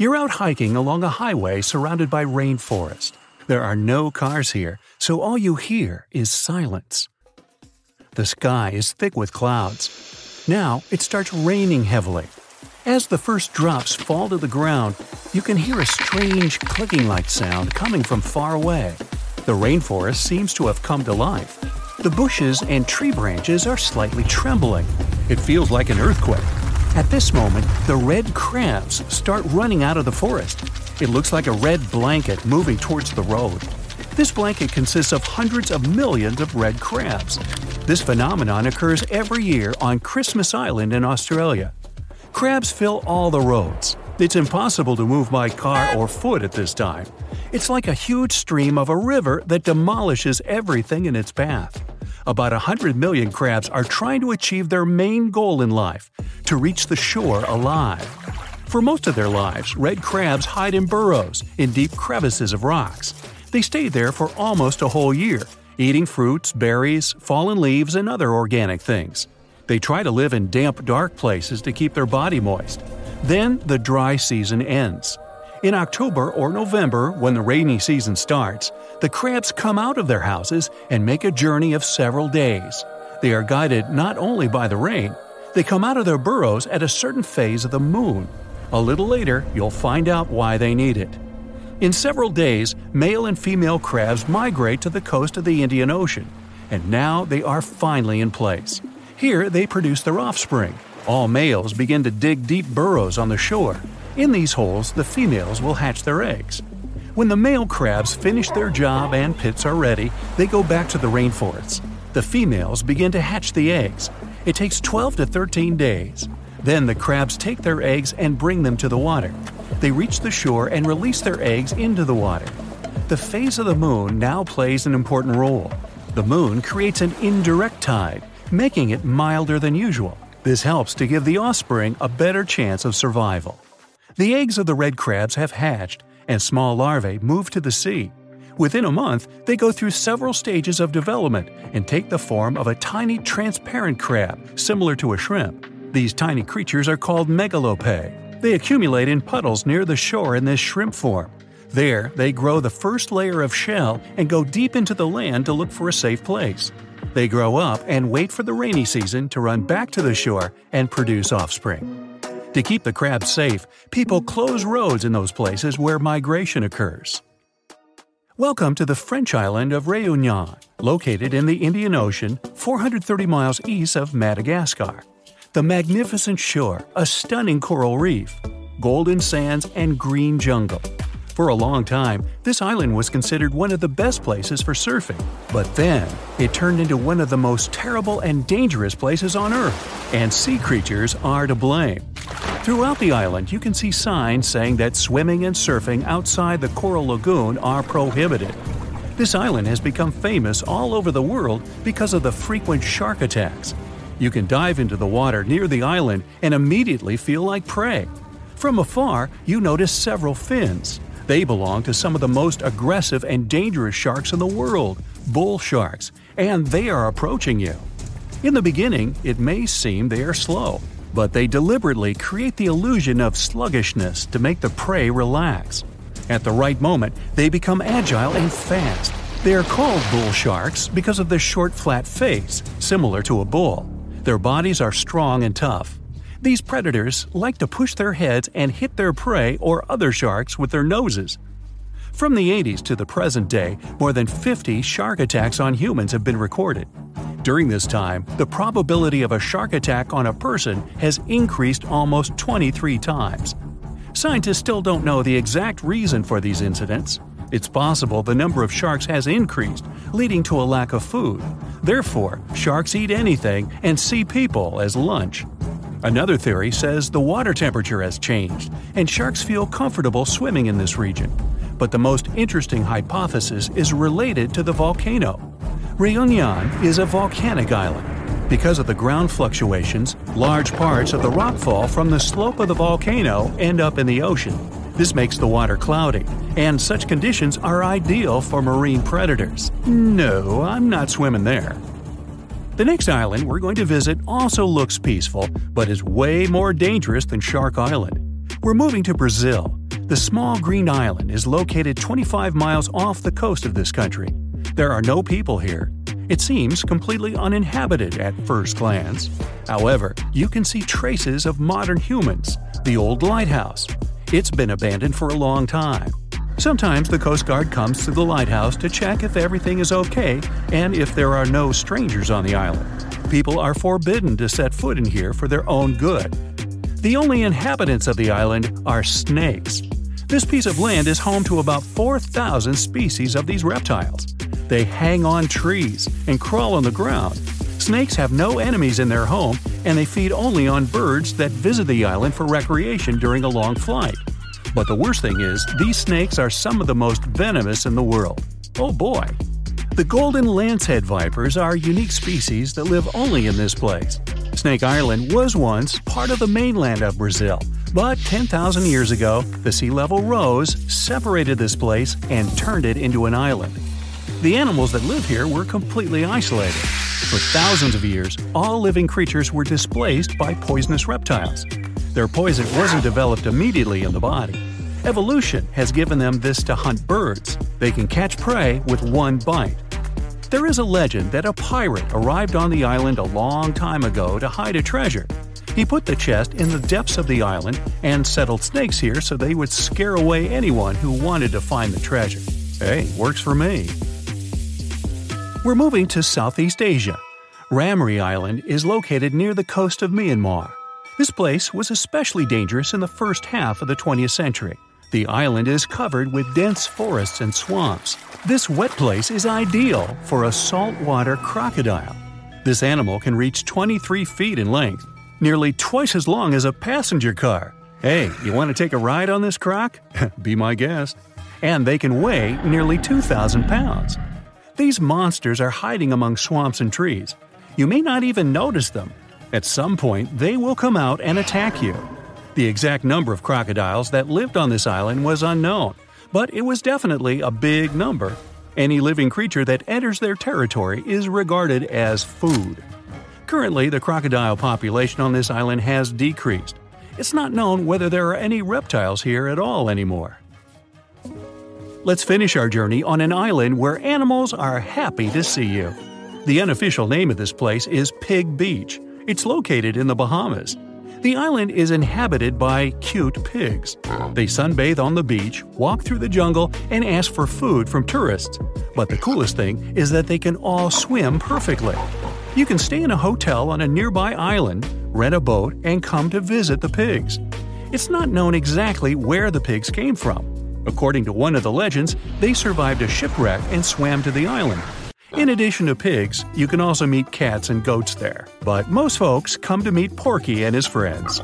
You're out hiking along a highway surrounded by rainforest. There are no cars here, so all you hear is silence. The sky is thick with clouds. Now it starts raining heavily. As the first drops fall to the ground, you can hear a strange clicking like sound coming from far away. The rainforest seems to have come to life. The bushes and tree branches are slightly trembling. It feels like an earthquake. At this moment, the red crabs start running out of the forest. It looks like a red blanket moving towards the road. This blanket consists of hundreds of millions of red crabs. This phenomenon occurs every year on Christmas Island in Australia. Crabs fill all the roads. It's impossible to move by car or foot at this time. It's like a huge stream of a river that demolishes everything in its path. About 100 million crabs are trying to achieve their main goal in life to reach the shore alive. For most of their lives, red crabs hide in burrows in deep crevices of rocks. They stay there for almost a whole year, eating fruits, berries, fallen leaves, and other organic things. They try to live in damp, dark places to keep their body moist. Then the dry season ends. In October or November, when the rainy season starts, the crabs come out of their houses and make a journey of several days. They are guided not only by the rain, they come out of their burrows at a certain phase of the moon. A little later, you'll find out why they need it. In several days, male and female crabs migrate to the coast of the Indian Ocean, and now they are finally in place. Here they produce their offspring. All males begin to dig deep burrows on the shore. In these holes, the females will hatch their eggs. When the male crabs finish their job and pits are ready, they go back to the rainforests. The females begin to hatch the eggs. It takes 12 to 13 days. Then the crabs take their eggs and bring them to the water. They reach the shore and release their eggs into the water. The phase of the moon now plays an important role. The moon creates an indirect tide, making it milder than usual. This helps to give the offspring a better chance of survival. The eggs of the red crabs have hatched, and small larvae move to the sea. Within a month, they go through several stages of development and take the form of a tiny transparent crab, similar to a shrimp. These tiny creatures are called megalopae. They accumulate in puddles near the shore in this shrimp form. There, they grow the first layer of shell and go deep into the land to look for a safe place. They grow up and wait for the rainy season to run back to the shore and produce offspring. To keep the crabs safe, people close roads in those places where migration occurs. Welcome to the French island of Réunion, located in the Indian Ocean, 430 miles east of Madagascar. The magnificent shore, a stunning coral reef, golden sands, and green jungle. For a long time, this island was considered one of the best places for surfing. But then, it turned into one of the most terrible and dangerous places on Earth, and sea creatures are to blame. Throughout the island, you can see signs saying that swimming and surfing outside the Coral Lagoon are prohibited. This island has become famous all over the world because of the frequent shark attacks. You can dive into the water near the island and immediately feel like prey. From afar, you notice several fins. They belong to some of the most aggressive and dangerous sharks in the world, bull sharks, and they are approaching you. In the beginning, it may seem they are slow, but they deliberately create the illusion of sluggishness to make the prey relax. At the right moment, they become agile and fast. They are called bull sharks because of their short, flat face, similar to a bull. Their bodies are strong and tough. These predators like to push their heads and hit their prey or other sharks with their noses. From the 80s to the present day, more than 50 shark attacks on humans have been recorded. During this time, the probability of a shark attack on a person has increased almost 23 times. Scientists still don't know the exact reason for these incidents. It's possible the number of sharks has increased, leading to a lack of food. Therefore, sharks eat anything and see people as lunch. Another theory says the water temperature has changed, and sharks feel comfortable swimming in this region. But the most interesting hypothesis is related to the volcano. Réunion is a volcanic island. Because of the ground fluctuations, large parts of the rockfall from the slope of the volcano end up in the ocean. This makes the water cloudy, and such conditions are ideal for marine predators. No, I'm not swimming there. The next island we're going to visit also looks peaceful, but is way more dangerous than Shark Island. We're moving to Brazil. The small green island is located 25 miles off the coast of this country. There are no people here. It seems completely uninhabited at first glance. However, you can see traces of modern humans, the old lighthouse. It's been abandoned for a long time. Sometimes the Coast Guard comes to the lighthouse to check if everything is okay and if there are no strangers on the island. People are forbidden to set foot in here for their own good. The only inhabitants of the island are snakes. This piece of land is home to about 4,000 species of these reptiles. They hang on trees and crawl on the ground. Snakes have no enemies in their home, and they feed only on birds that visit the island for recreation during a long flight. But the worst thing is, these snakes are some of the most venomous in the world. Oh boy! The golden lancehead vipers are unique species that live only in this place. Snake Island was once part of the mainland of Brazil, but 10,000 years ago, the sea level rose, separated this place, and turned it into an island. The animals that live here were completely isolated. For thousands of years, all living creatures were displaced by poisonous reptiles. Their poison wasn't developed immediately in the body. Evolution has given them this to hunt birds. They can catch prey with one bite. There is a legend that a pirate arrived on the island a long time ago to hide a treasure. He put the chest in the depths of the island and settled snakes here so they would scare away anyone who wanted to find the treasure. Hey, works for me. We're moving to Southeast Asia. Ramree Island is located near the coast of Myanmar. This place was especially dangerous in the first half of the 20th century. The island is covered with dense forests and swamps. This wet place is ideal for a saltwater crocodile. This animal can reach 23 feet in length, nearly twice as long as a passenger car. Hey, you want to take a ride on this croc? Be my guest. And they can weigh nearly 2,000 pounds. These monsters are hiding among swamps and trees. You may not even notice them, at some point, they will come out and attack you. The exact number of crocodiles that lived on this island was unknown, but it was definitely a big number. Any living creature that enters their territory is regarded as food. Currently, the crocodile population on this island has decreased. It's not known whether there are any reptiles here at all anymore. Let's finish our journey on an island where animals are happy to see you. The unofficial name of this place is Pig Beach. It's located in the Bahamas. The island is inhabited by cute pigs. They sunbathe on the beach, walk through the jungle, and ask for food from tourists. But the coolest thing is that they can all swim perfectly. You can stay in a hotel on a nearby island, rent a boat, and come to visit the pigs. It's not known exactly where the pigs came from. According to one of the legends, they survived a shipwreck and swam to the island. In addition to pigs, you can also meet cats and goats there. But most folks come to meet Porky and his friends.